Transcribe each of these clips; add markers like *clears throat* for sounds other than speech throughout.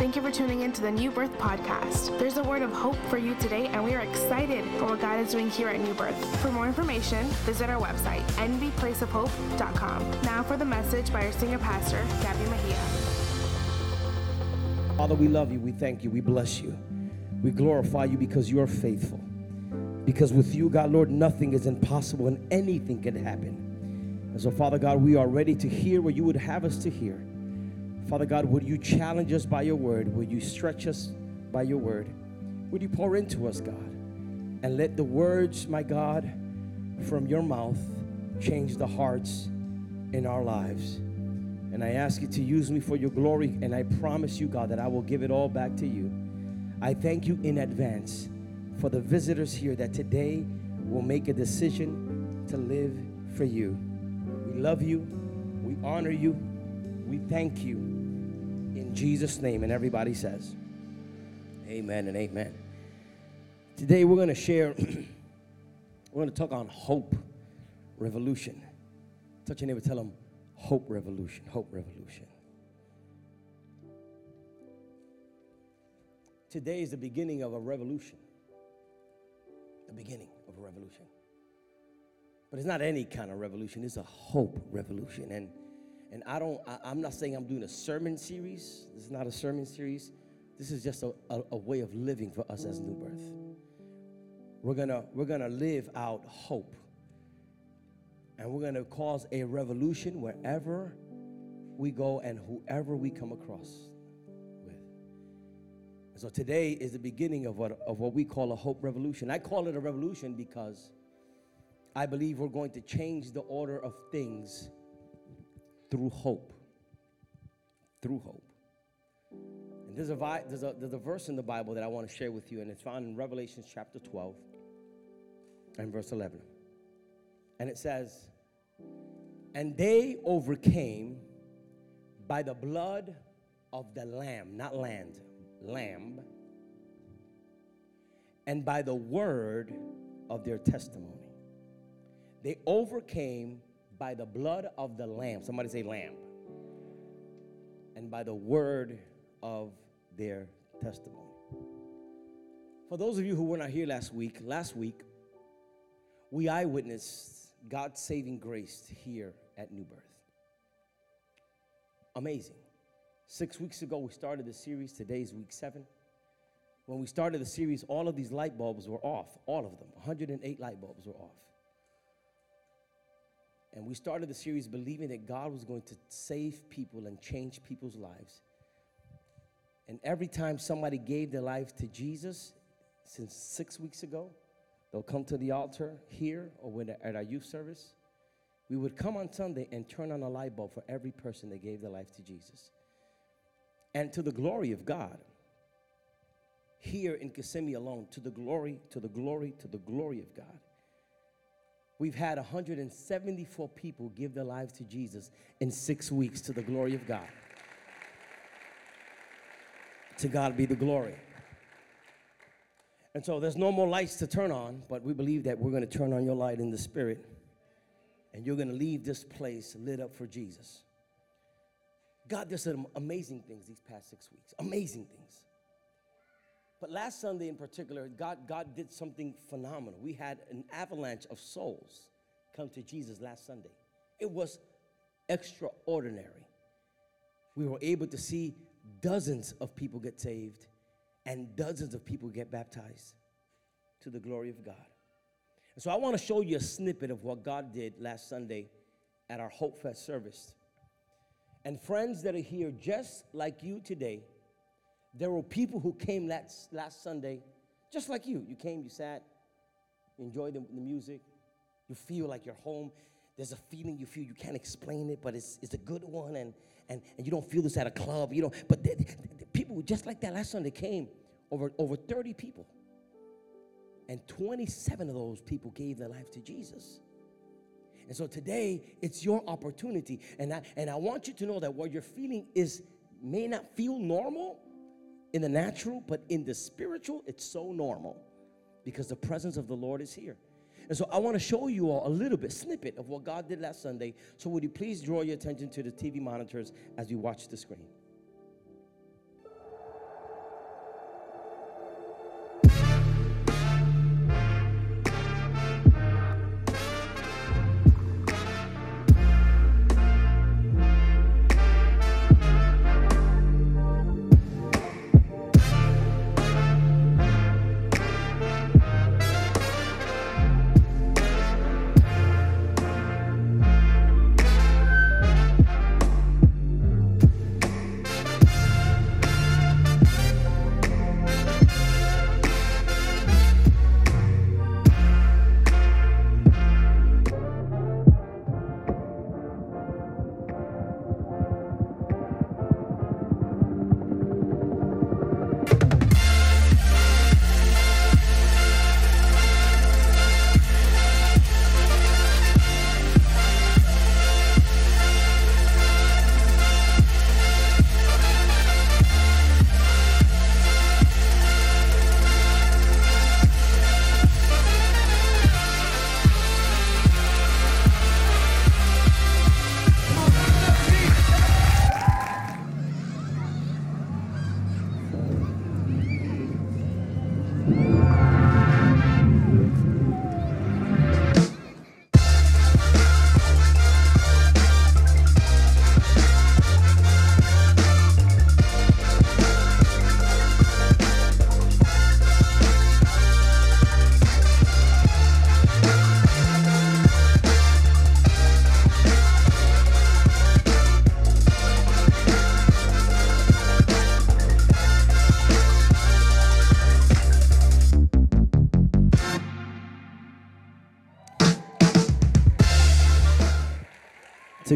Thank you for tuning in to the New Birth Podcast. There's a word of hope for you today, and we are excited for what God is doing here at New Birth. For more information, visit our website, nbplaceofhope.com. Now for the message by our senior pastor, Gabby Mejia. Father, we love you. We thank you. We bless you. We glorify you because you are faithful. Because with you, God, Lord, nothing is impossible and anything can happen. And so, Father God, we are ready to hear what you would have us to hear. Father God, would you challenge us by your word? Would you stretch us by your word? Would you pour into us, God? And let the words, my God, from your mouth change the hearts in our lives. And I ask you to use me for your glory. And I promise you, God, that I will give it all back to you. I thank you in advance for the visitors here that today will make a decision to live for you. We love you. We honor you. We thank you. In Jesus' name. And everybody says, Amen and amen. Today we're going to share, *clears throat* we're going to talk on hope revolution. Touch your neighbor, tell them hope revolution, hope revolution. Today is the beginning of a revolution. The beginning of a revolution. But it's not any kind of revolution, it's a hope revolution. And and I don't, I, am not saying I'm doing a sermon series. This is not a sermon series. This is just a, a, a way of living for us as New Birth. We're gonna, we're gonna live out hope. And we're gonna cause a revolution wherever we go and whoever we come across with. so today is the beginning of what, of what we call a hope revolution. I call it a revolution because I believe we're going to change the order of things through hope. Through hope. And there's a, there's, a, there's a verse in the Bible that I want to share with you, and it's found in Revelation chapter 12 and verse 11. And it says, And they overcame by the blood of the Lamb, not land, Lamb, and by the word of their testimony. They overcame by the blood of the Lamb. Somebody say, Lamb. And by the word of their testimony. For those of you who were not here last week, last week, we eyewitnessed God's saving grace here at New Birth. Amazing. Six weeks ago, we started the series. Today's week seven. When we started the series, all of these light bulbs were off. All of them. 108 light bulbs were off. And we started the series believing that God was going to save people and change people's lives. And every time somebody gave their life to Jesus, since six weeks ago, they'll come to the altar here or at our youth service. We would come on Sunday and turn on a light bulb for every person that gave their life to Jesus. And to the glory of God, here in Kissimmee alone, to the glory, to the glory, to the glory of God, We've had 174 people give their lives to Jesus in six weeks to the glory of God. to God be the glory. And so there's no more lights to turn on, but we believe that we're going to turn on your light in the spirit and you're going to leave this place lit up for Jesus. God did some amazing things these past six weeks. Amazing things. But last Sunday in particular, God, God did something phenomenal. We had an avalanche of souls come to Jesus last Sunday. It was extraordinary. We were able to see dozens of people get saved and dozens of people get baptized to the glory of God. And so I want to show you a snippet of what God did last Sunday at our Hope Fest service. And friends that are here just like you today, there were people who came last, last Sunday, just like you. You came, you sat, you enjoyed the, the music, you feel like you're home. There's a feeling you feel you can't explain it, but it's, it's a good one, and, and, and you don't feel this at a club, you know. But the, the people just like that last Sunday came, over, over 30 people. And 27 of those people gave their life to Jesus. And so today, it's your opportunity. And I, and I want you to know that what you're feeling is may not feel normal, in the natural, but in the spiritual, it's so normal because the presence of the Lord is here. And so I want to show you all a little bit, snippet of what God did last Sunday. So would you please draw your attention to the TV monitors as you watch the screen?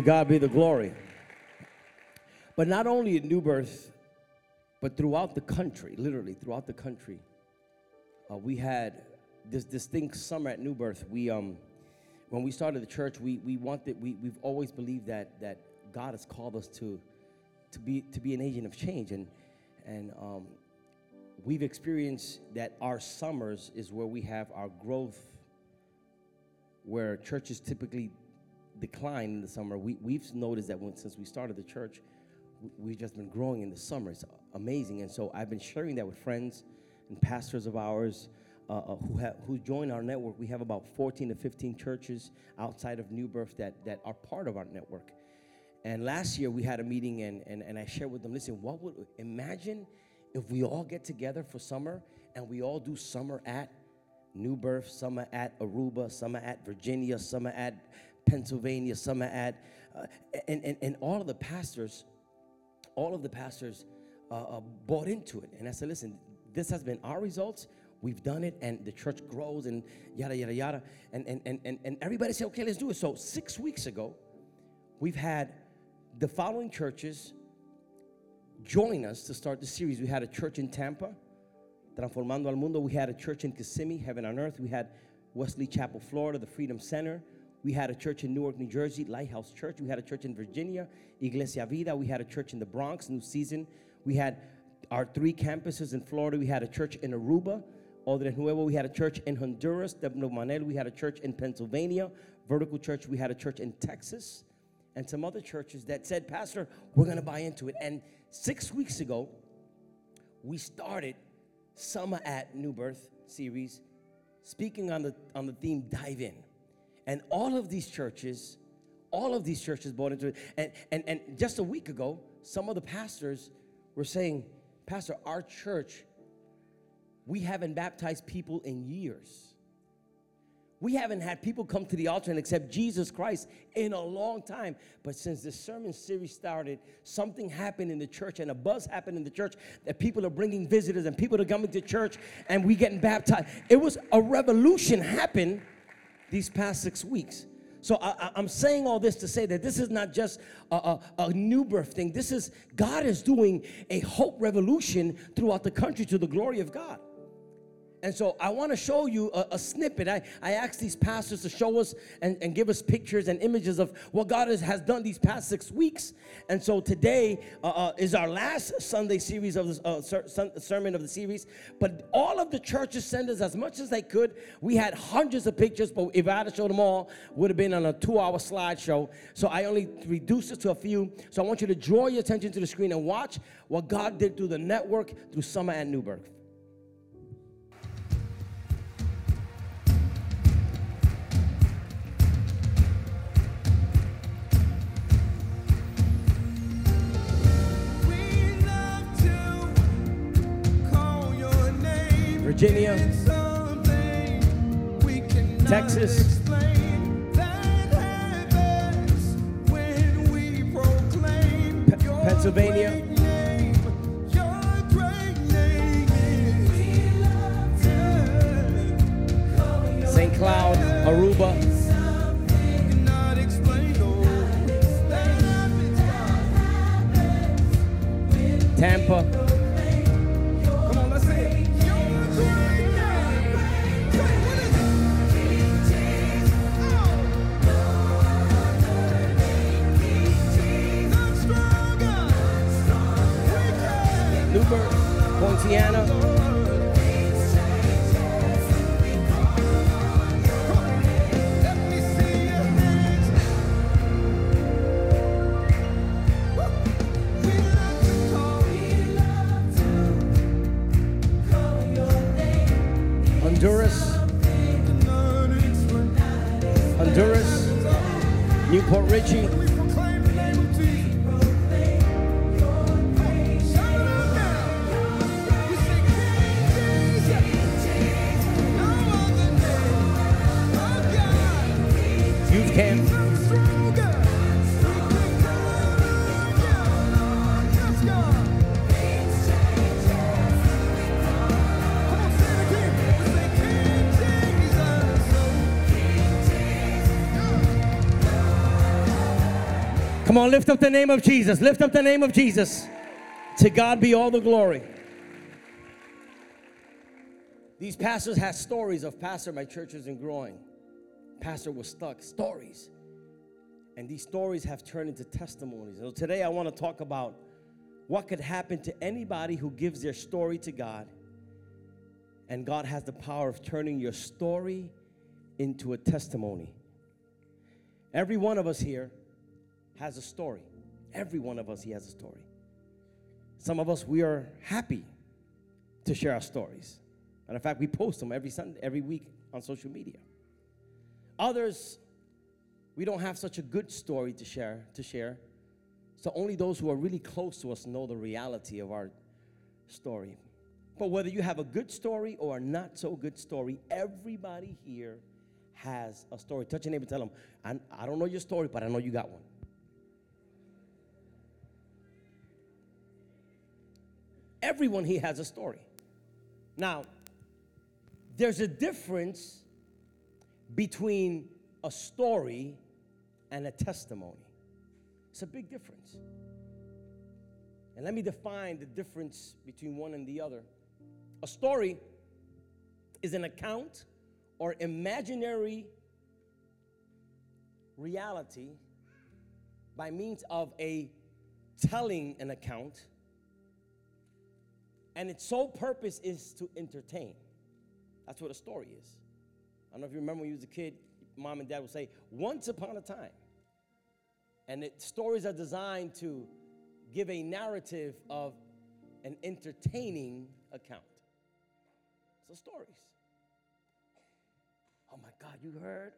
God be the glory. But not only at New Birth, but throughout the country, literally throughout the country, uh, we had this distinct summer at New Birth. We, um, when we started the church, we, we wanted, we, we've always believed that, that God has called us to, to, be, to be an agent of change. And, and um, we've experienced that our summers is where we have our growth, where churches typically decline in the summer. We, we've noticed that when, since we started the church, we've just been growing in the summer. It's amazing. And so I've been sharing that with friends and pastors of ours uh, uh, who, have, who join our network. We have about 14 to 15 churches outside of New Birth that, that are part of our network. And last year we had a meeting and, and, and I shared with them, listen, what would, imagine if we all get together for summer and we all do summer at New Birth, summer at Aruba, summer at Virginia, summer at Pennsylvania, summer at, uh, and, and, and all of the pastors, all of the pastors uh, uh, bought into it. And I said, listen, this has been our results. We've done it, and the church grows, and yada, yada, yada. And, and, and, and, and everybody said, okay, let's do it. So, six weeks ago, we've had the following churches join us to start the series. We had a church in Tampa, Transformando al Mundo. We had a church in Kissimmee, Heaven on Earth. We had Wesley Chapel, Florida, the Freedom Center. We had a church in Newark, New Jersey, Lighthouse Church. We had a church in Virginia, Iglesia Vida. We had a church in the Bronx, New Season. We had our three campuses in Florida. We had a church in Aruba, Odre Nuevo. We had a church in Honduras, Debno Manel. We had a church in Pennsylvania, Vertical Church. We had a church in Texas, and some other churches that said, Pastor, we're going to buy into it. And six weeks ago, we started Summer at New Birth series, speaking on the, on the theme Dive In. And all of these churches, all of these churches bought into it. And, and, and just a week ago, some of the pastors were saying, Pastor, our church, we haven't baptized people in years. We haven't had people come to the altar and accept Jesus Christ in a long time. But since the sermon series started, something happened in the church and a buzz happened in the church that people are bringing visitors and people are coming to church and we getting baptized. It was a revolution happened these past six weeks. So I, am saying all this to say that this is not just a, a, a, new birth thing. This is God is doing a hope revolution throughout the country to the glory of God. And so I want to show you a, a, snippet. I, I asked these pastors to show us and, and give us pictures and images of what God has, has done these past six weeks. And so today uh, uh, is our last Sunday series of the uh, ser- sermon of the series. But all of the churches sent us as much as they could. We had hundreds of pictures, but if I had to show them all, would have been on a two-hour slideshow. So I only reduced it to a few. So I want you to draw your attention to the screen and watch what God did through the network through Summer and New Virginia, Texas, Pennsylvania. St. Cloud, Aruba. Tampa. Poinciana. Come on, lift up the name of Jesus. Lift up the name of Jesus. To God be all the glory. These pastors had stories of pastor, my church isn't growing. Pastor was stuck. Stories. And these stories have turned into testimonies. So today I want to talk about what could happen to anybody who gives their story to God. And God has the power of turning your story into a testimony. Every one of us here has a story. Every one of us he has a story. Some of us we are happy to share our stories. And in fact, we post them every Sunday, every week on social media. Others, we don't have such a good story to share, to share. So only those who are really close to us know the reality of our story. But whether you have a good story or a not so good story, everybody here has a story. Touch your neighbor tell them, I, I don't know your story, but I know you got one. Everyone he has a story. Now, there's a difference between a story and a testimony. It's a big difference. And let me define the difference between one and the other. A story is an account or imaginary reality by means of a telling an account, and its sole purpose is to entertain. That's what a story is. I don't know if you remember when you was a kid, mom and dad would say, once upon a time. And it, stories are designed to give a narrative of an entertaining account. So, stories. Oh my God, you heard?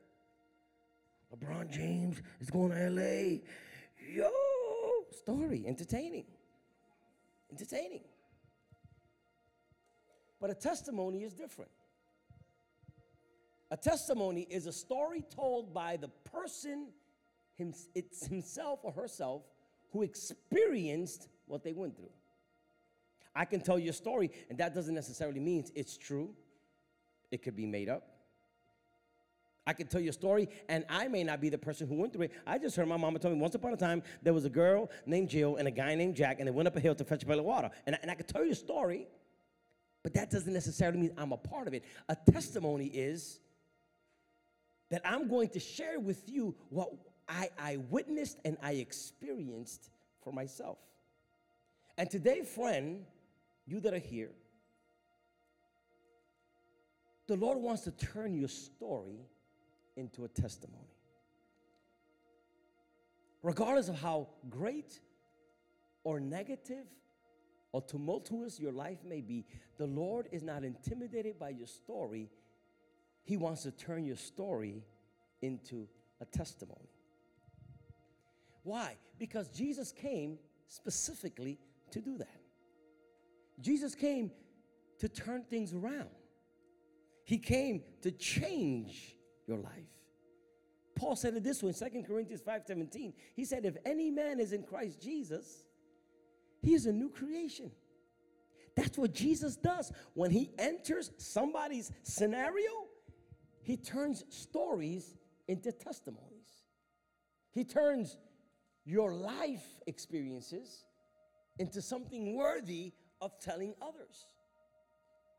LeBron James is going to LA. Yo, story, entertaining. Entertaining. But a testimony is different. A testimony is a story told by the person it's himself or herself who experienced what they went through. I can tell you a story, and that doesn't necessarily mean it's true. It could be made up. I can tell you a story, and I may not be the person who went through it. I just heard my mama tell me once upon a time there was a girl named Jill and a guy named Jack, and they went up a hill to fetch a pail of water. And I, and I could tell you a story, but that doesn't necessarily mean I'm a part of it. A testimony is that I'm going to share with you what I, I witnessed and I experienced for myself. And today, friend, you that are here, the Lord wants to turn your story into a testimony. Regardless of how great or negative or tumultuous your life may be, the Lord is not intimidated by your story. He wants to turn your story into a testimony. Why? Because Jesus came specifically to do that. Jesus came to turn things around. He came to change your life. Paul said it this way in 2 Corinthians 5:17. He said, if any man is in Christ Jesus, he is a new creation. That's what Jesus does. When he enters somebody's scenario, he turns stories into testimonies. He turns your life experiences into something worthy of telling others.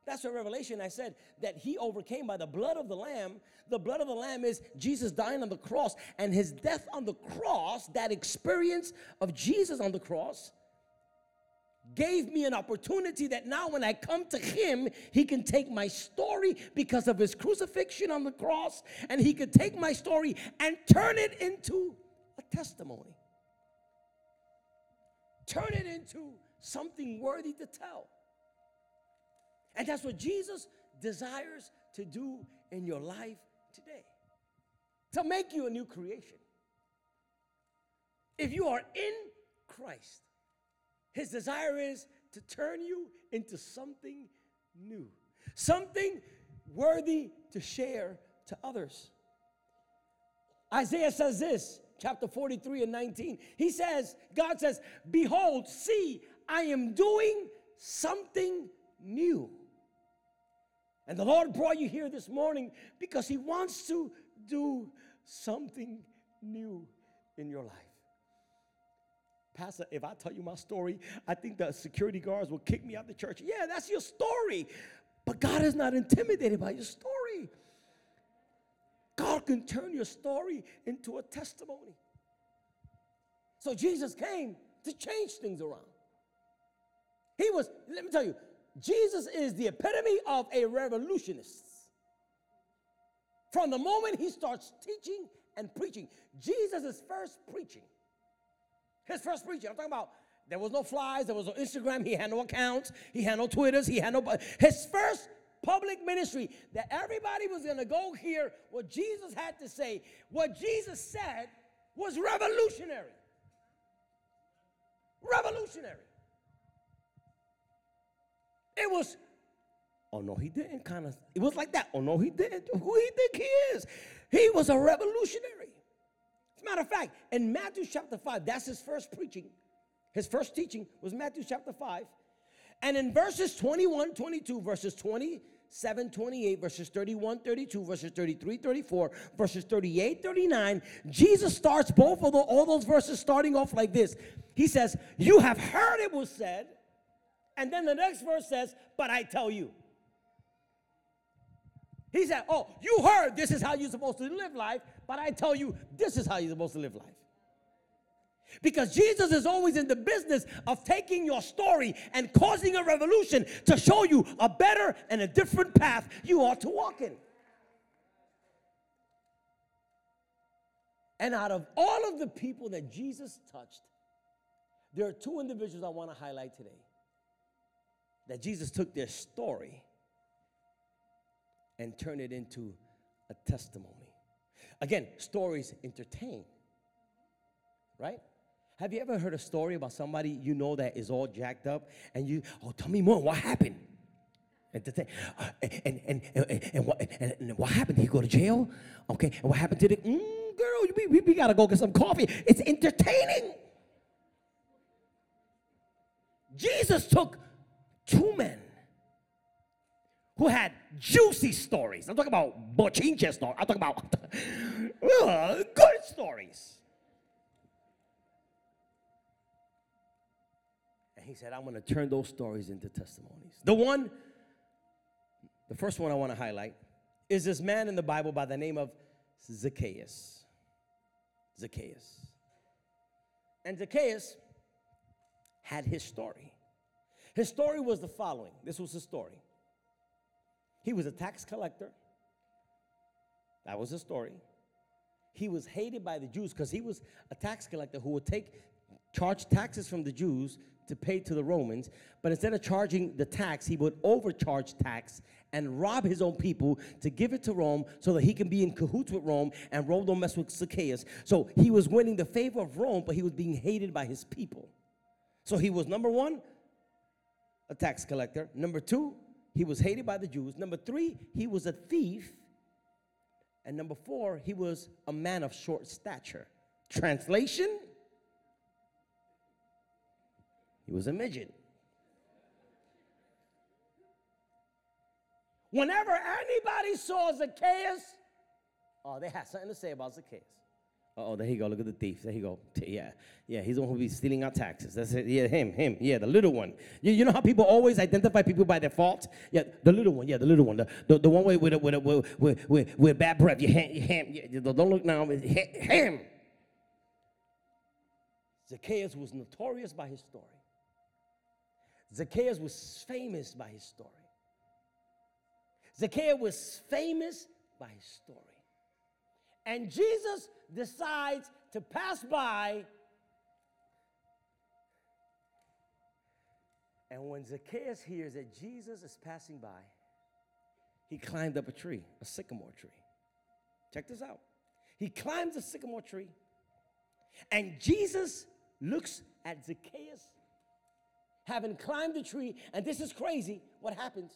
That's what Revelation I said that he overcame by the blood of the Lamb. The blood of the Lamb is Jesus dying on the cross and his death on the cross, that experience of Jesus on the cross, gave me an opportunity that now when I come to him, he can take my story because of his crucifixion on the cross, and he could take my story and turn it into a testimony turn it into something worthy to tell. And that's what Jesus desires to do in your life today to make you a new creation. If you are in Christ, his desire is to turn you into something new, something worthy to share to others. Isaiah says this chapter 43 and 19. He says, God says, Behold, see, I am doing something new. And the Lord brought you here this morning because He wants to do something new in your life. Pastor, if I tell you my story, I think the security guards will kick me out the church. Yeah, that's your story. But God is not intimidated by your story. God can turn your story into a testimony. So Jesus came to change things around. He was, let me tell you, Jesus is the epitome of a revolutionist. From the moment he starts teaching and preaching, Jesus is first preaching. His first preaching, I'm talking about there was no flies, there was no Instagram, he had no accounts, he had no Twitters, he had no. His first public ministry that everybody was gonna go hear what Jesus had to say. What Jesus said was revolutionary. Revolutionary. It was, oh no, he didn't kind of, it was like that. Oh no, he didn't. Who he think he is? He was a revolutionary. Matter of fact, in Matthew chapter 5, that's his first preaching. His first teaching was Matthew chapter 5. And in verses 21, 22, verses 27, 28, verses 31, 32, verses 33, 34, verses 38, 39, Jesus starts both of the, all those verses starting off like this. He says, You have heard it was said, and then the next verse says, But I tell you. He said, Oh, you heard this is how you're supposed to live life, but I tell you, this is how you're supposed to live life. Because Jesus is always in the business of taking your story and causing a revolution to show you a better and a different path you ought to walk in. And out of all of the people that Jesus touched, there are two individuals I want to highlight today that Jesus took their story and turn it into a testimony. Again, stories entertain, right? Have you ever heard a story about somebody you know that is all jacked up and you, oh, tell me more, what happened? And, and, and, and, and, what, and, and what happened? Did he go to jail? Okay, and what happened to the, mm, girl, we, we, we gotta go get some coffee. It's entertaining. Jesus took two men who had juicy stories. I'm talking about bochinche stories. I'm talking about *laughs* uh, good stories. And he said, I'm going to turn those stories into testimonies. The one, the first one I want to highlight is this man in the Bible by the name of Zacchaeus. Zacchaeus. And Zacchaeus had his story. His story was the following this was his story. He was a tax collector. That was his story. He was hated by the Jews because he was a tax collector who would take charge taxes from the Jews to pay to the Romans, but instead of charging the tax, he would overcharge tax and rob his own people to give it to Rome so that he can be in cahoots with Rome and Rome don't mess with Zacchaeus. So he was winning the favor of Rome, but he was being hated by his people. So he was number one, a tax collector. Number two, he was hated by the Jews. Number three, he was a thief. And number four, he was a man of short stature. Translation? He was a midget. Whenever anybody saw Zacchaeus, oh, they had something to say about Zacchaeus. Oh, there you go. Look at the thief. There you go. Yeah, yeah. He's the one who be stealing our taxes. That's it. Yeah, him, him. Yeah, the little one. You, you know how people always identify people by their fault? Yeah, the little one. Yeah, the little one. The, the, the one with with with, with, with, bad breath. You him. him. Yeah, don't look now. Him. Zacchaeus was notorious by his story. Zacchaeus was famous by his story. Zacchaeus was famous by his story. And Jesus decides to pass by. And when Zacchaeus hears that Jesus is passing by, he climbed up a tree, a sycamore tree. Check this out. He climbs a sycamore tree, and Jesus looks at Zacchaeus having climbed the tree, and this is crazy what happens.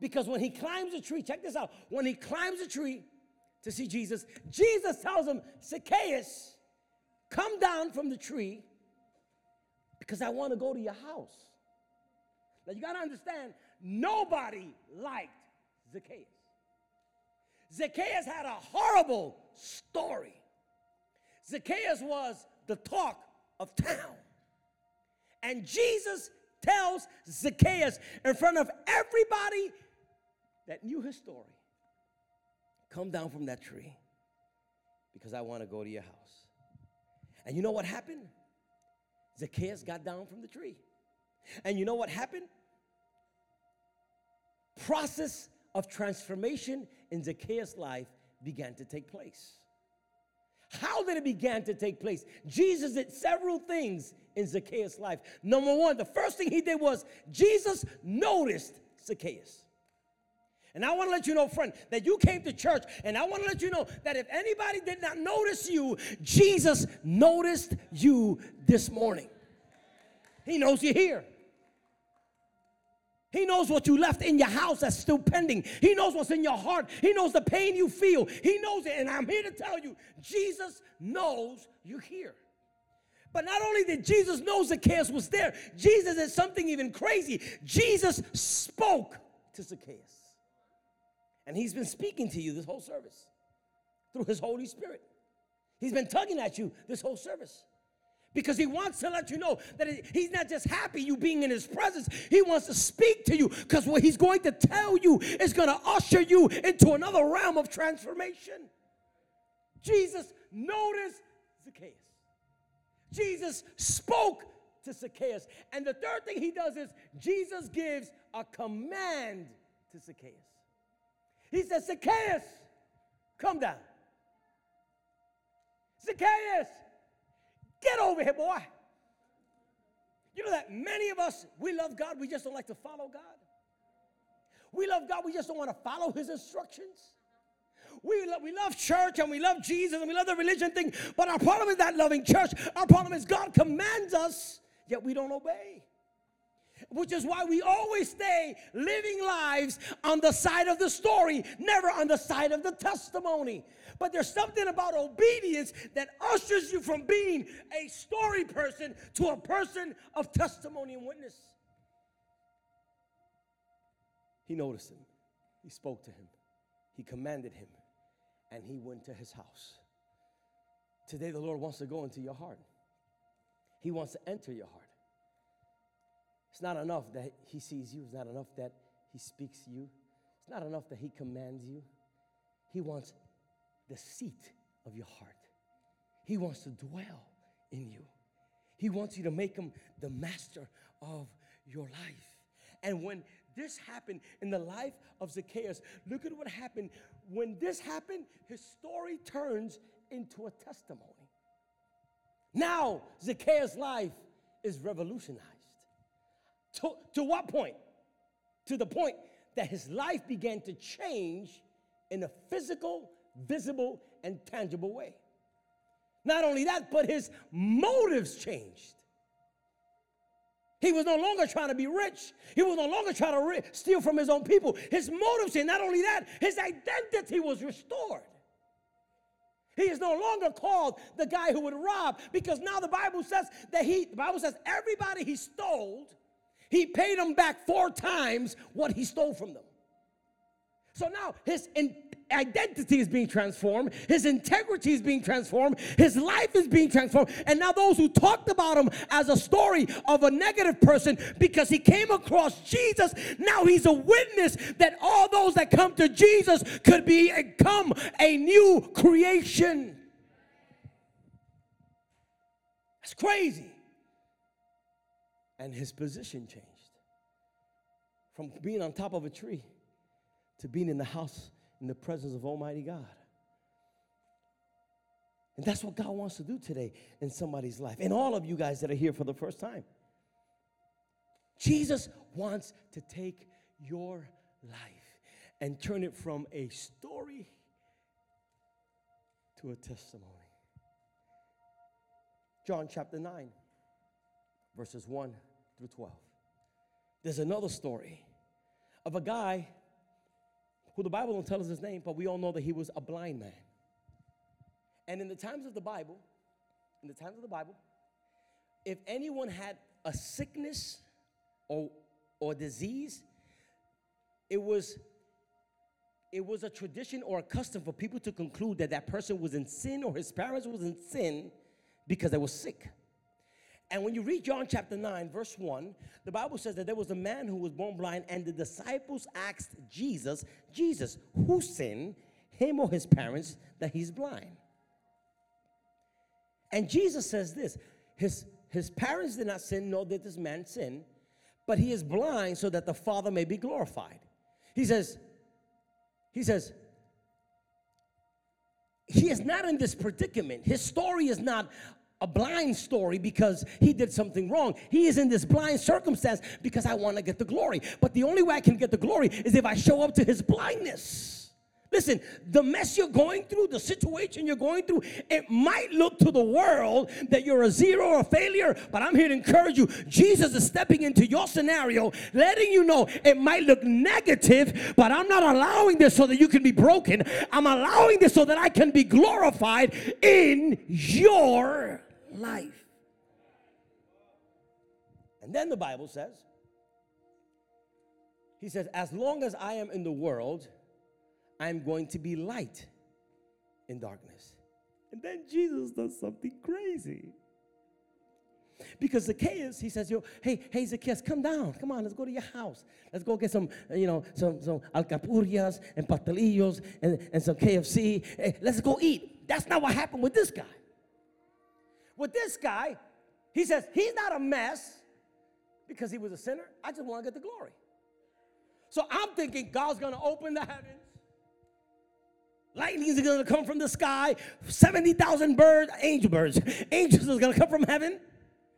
Because when he climbs a tree, check this out. When he climbs a tree, to see Jesus, Jesus tells him, Zacchaeus, come down from the tree because I want to go to your house. Now you got to understand, nobody liked Zacchaeus. Zacchaeus had a horrible story. Zacchaeus was the talk of town. And Jesus tells Zacchaeus in front of everybody that knew his story come down from that tree because I want to go to your house. And you know what happened? Zacchaeus got down from the tree. And you know what happened? Process of transformation in Zacchaeus' life began to take place. How did it begin to take place? Jesus did several things in Zacchaeus' life. Number one, the first thing he did was Jesus noticed Zacchaeus. And I want to let you know, friend, that you came to church, and I want to let you know that if anybody did not notice you, Jesus noticed you this morning. He knows you're here. He knows what you left in your house that's still pending. He knows what's in your heart. He knows the pain you feel. He knows it. And I'm here to tell you Jesus knows you're here. But not only did Jesus know Zacchaeus was there, Jesus did something even crazy. Jesus spoke to Zacchaeus. And he's been speaking to you this whole service through his Holy Spirit. He's been tugging at you this whole service because he wants to let you know that he's not just happy you being in his presence. He wants to speak to you because what he's going to tell you is going to usher you into another realm of transformation. Jesus noticed zacchaeus. Jesus spoke to zacchaeus. And the third thing he does is jesus gives a command to zacchaeus he says zacchaeus come down zacchaeus Get over here, boy. You know that many of us, we love God, we just don't like to follow God. We love God, we just don't want to follow His instructions. We love, we love church and we love Jesus and we love the religion thing, but our problem is not loving church. Our problem is God commands us, yet we don't obey which is why we always stay living lives on the side of the story, never on the side of the testimony. But there's something about obedience that ushers you from being a story person to a person of testimony and witness. He noticed him, he spoke to him, he commanded him, and he went to his house. Today, the Lord wants to go into your heart, He wants to enter your heart. It's not enough that he sees you. It's not enough that he speaks to you. It's not enough that he commands you. He wants the seat of your heart. He wants to dwell in you. He wants you to make him the master of your life. And when this happened in the life of Zacchaeus, look at what happened. When this happened, his story turns into a testimony. Now, Zacchaeus' life is revolutionized. To, to what point? To the point that his life began to change in a physical, visible, and tangible way. Not only that, but his motives changed. He was no longer trying to be rich. He was no longer trying to ri- steal from his own people. His motives changed. Not only that, his identity was restored. He is no longer called the guy who would rob because now the Bible says that he, the Bible says everybody he stole, he paid them back four times what he stole from them. So now his in- identity is being transformed, his integrity is being transformed, his life is being transformed. And now those who talked about him as a story of a negative person because he came across Jesus, now he's a witness that all those that come to Jesus could become a new creation. That's crazy and his position changed from being on top of a tree to being in the house in the presence of Almighty God. And that's what God wants to do today in somebody's life, and all of you guys that are here for the first time. Jesus wants to take your life and turn it from a story to a testimony. John chapter 9, verses 1 through 12. There's another story of a guy who the Bible don't tell us his name, but we all know that he was a blind man. And in the times of the Bible, in the times of the Bible, if anyone had a sickness or, or disease, it was it was a tradition or a custom for people to conclude that that person was in sin or his parents was in sin because they were sick. And when you read John chapter 9, verse 1, the Bible says that there was a man who was born blind, and the disciples asked Jesus, Jesus, who sinned, him or his parents, that he's blind? And Jesus says this his, his parents did not sin, nor did this man sin, but he is blind so that the Father may be glorified. He says, he says, he is not in this predicament. His story is not a blind story because he did something wrong. He is in this blind circumstance because I want to get the glory. But the only way I can get the glory is if I show up to his blindness. Listen, the mess you're going through, the situation you're going through, it might look to the world that you're a zero or a failure, but I'm here to encourage you. Jesus is stepping into your scenario, letting you know it might look negative, but I'm not allowing this so that you can be broken. I'm allowing this so that I can be glorified in your life. And then the Bible says, He says, as long as I am in the world, I'm going to be light in darkness. And then Jesus does something crazy. Because Zacchaeus, he says, Yo, hey, hey, Zacchaeus, come down. Come on, let's go to your house. Let's go get some, you know, some, some alcapurrias and pastelillos and, and some KFC. Hey, let's go eat. That's not what happened with this guy. With this guy, he says, he's not a mess because he was a sinner. I just want to get the glory. So I'm thinking God's going to open the heavens Lightnings going to come from the sky. 70,000 birds, angel birds, angels are going to come from heaven.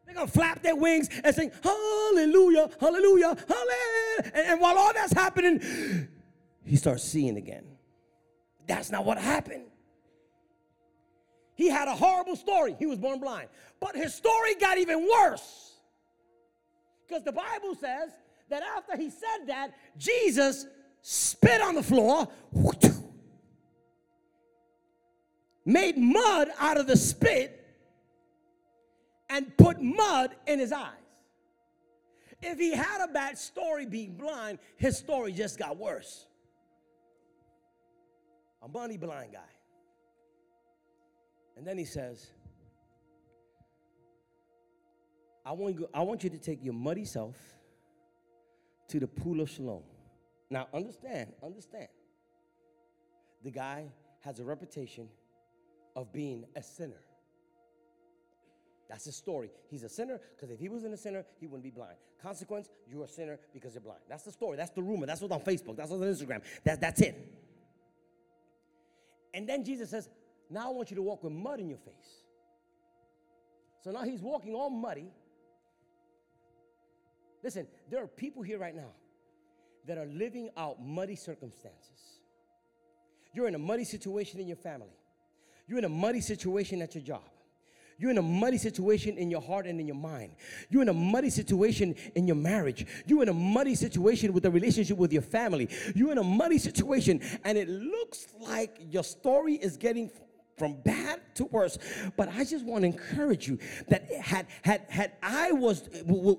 They're going to flap their wings and sing, Hallelujah, Hallelujah, Hallelujah. And, and while all that's happening, he starts seeing again. That's not what happened. He had a horrible story. He was born blind. But his story got even worse. Because the Bible says that after he said that, Jesus spit on the floor made mud out of the spit and put mud in his eyes. If he had a bad story being blind, his story just got worse. A money blind guy. And then he says, I want, you, I want you to take your muddy self to the pool of Siloam. Now, understand, understand. The guy has a reputation of being a sinner. That's his story. He's a sinner because if he wasn't a sinner, he wouldn't be blind. Consequence, you're a sinner because you're blind. That's the story. That's the rumor. That's what's on Facebook. That's what's on Instagram. That, that's it. And then Jesus says, Now I want you to walk with mud in your face. So now he's walking all muddy. Listen, there are people here right now that are living out muddy circumstances. You're in a muddy situation in your family. You're in a muddy situation at your job. You're in a muddy situation in your heart and in your mind. You're in a muddy situation in your marriage. You're in a muddy situation with the relationship with your family. You're in a muddy situation, and it looks like your story is getting from bad to worse. But I just want to encourage you that had had had I was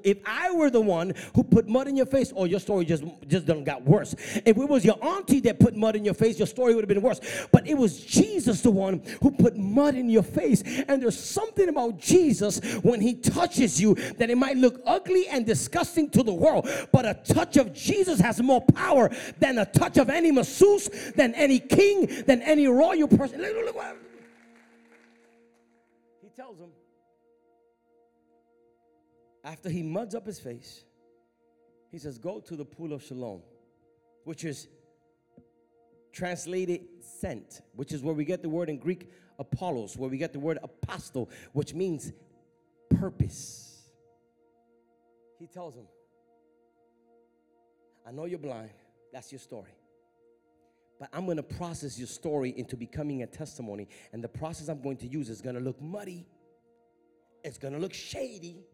if I were the one who put mud in your face, or oh, your story just just done got worse. If it was your auntie that put mud in your face, your story would have been worse. But it was Jesus the one who put mud in your face. And there's something about Jesus when he touches you that it might look ugly and disgusting to the world, but a touch of Jesus has more power than a touch of any masseuse, than any king, than any royal person. Look, look, look, tells him, after he muds up his face, he says, Go to the pool of Siloam, which is translated sent, which is where we get the word in Greek Apollos, where we get the word apostle, which means purpose. He tells him, I know you're blind. That's your story. But I'm going to process your story into becoming a testimony. And the process I'm going to use is going to look muddy, it's going to look shady.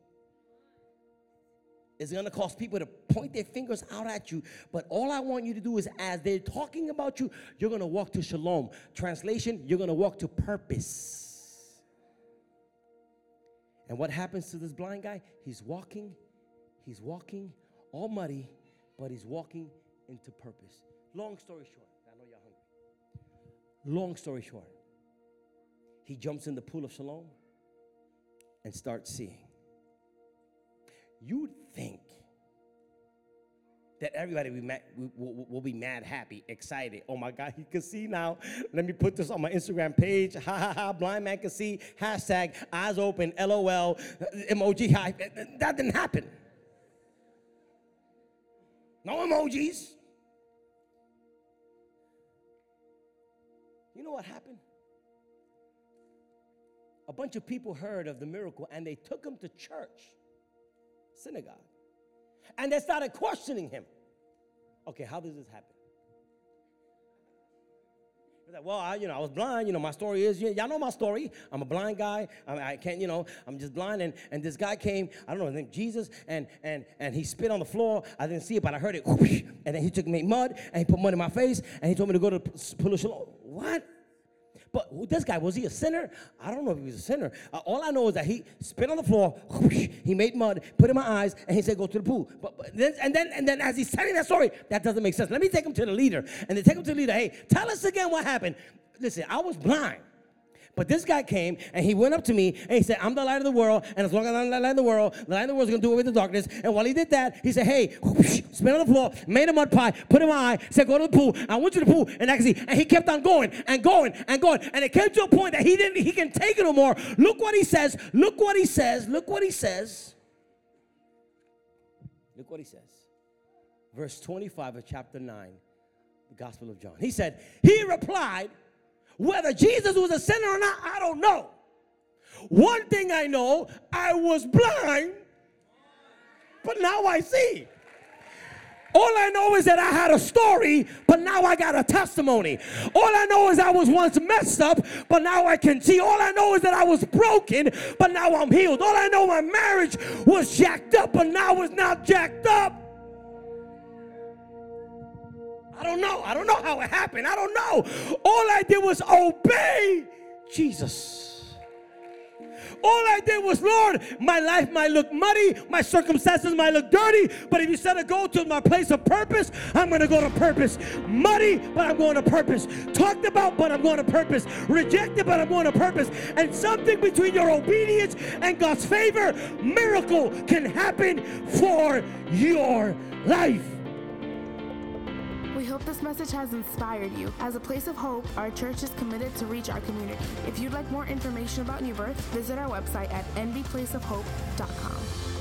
It's going to cause people to point their fingers out at you. But all I want you to do is, as they're talking about you, you're going to walk to Siloam. Translation, you're going to walk to purpose. And what happens to this blind guy? He's walking, he's walking all muddy, but he's walking into purpose. Long story short, Long story short, he jumps in the pool of Siloam and starts seeing. you'd think that everybody be, mad, will, be mad, happy, excited. Oh my God, *laughs* you can see now. Let me put this on my Instagram page. Ha ha ha, blind man can see. Hashtag eyes open, LOL, emoji high. That didn't happen. No emojis. Know what happened? A bunch of people heard of the miracle and they took him to church, synagogue. And they started questioning him. Okay, how does this happen? Well, I, you know, I was blind. You know, my story is, y'all know my story. I'm a blind guy. I, I, can't, you know, I'm just blind. And, and this guy came, I don't know his name, Jesus, and and and he spit on the floor. I didn't see it, but I heard it. Whoosh, and then he took me mud and he put mud in my face and he told me to go to Pollution. What? But this guy, was he a sinner? I don't know if he was a sinner. Uh, all I know is that he spit on the floor, whoosh, he made mud, put in my eyes, and he said, go to the pool. But, but then, and then and then as he's telling that story, that doesn't make sense. Let me take him to the leader. And they take him to the leader. Hey, tell us again what happened. Listen, I was blind. But this guy came and he went up to me and he said, I'm the light of the world. And as long as I'm the light of the world, the light of the world is going to do away with the darkness. And while he did that, he said, Hey, *laughs* whoosh, spit on the floor, made a mud pie, put in my eye, said, Go to the pool. I went to the pool and I can see. And he kept on going and going and going. And it came to a point that he didn't, he can take it no more. Look what he says. Look what he says. Look what he says. Look what he says. Verse 25 of chapter 9, the Gospel of John. He said, He replied, whether Jesus was a sinner or not, I don't know. One thing I know, I was blind, but now I see. All I know is that I had a story, but now I got a testimony. All I know is I was once messed up, but now I can see. All I know is that I was broken, but now I'm healed. All I know my marriage was jacked up, but now it's not jacked up. I don't know. I don't know how it happened. I don't know. All I did was obey Jesus. All I did was, Lord, my life might look muddy, my circumstances might look dirty, but if you said to go to my place of purpose, I'm going to go to purpose. Muddy, but I'm going to purpose. Talked about, but I'm going to purpose. Rejected, but I'm going to purpose. And something between your obedience and God's favor, miracle can happen for your life. We hope this message has inspired you. As a place of hope, our church is committed to reach our community. If you'd like more information about New Birth, visit our website at nbplaceofhope.com.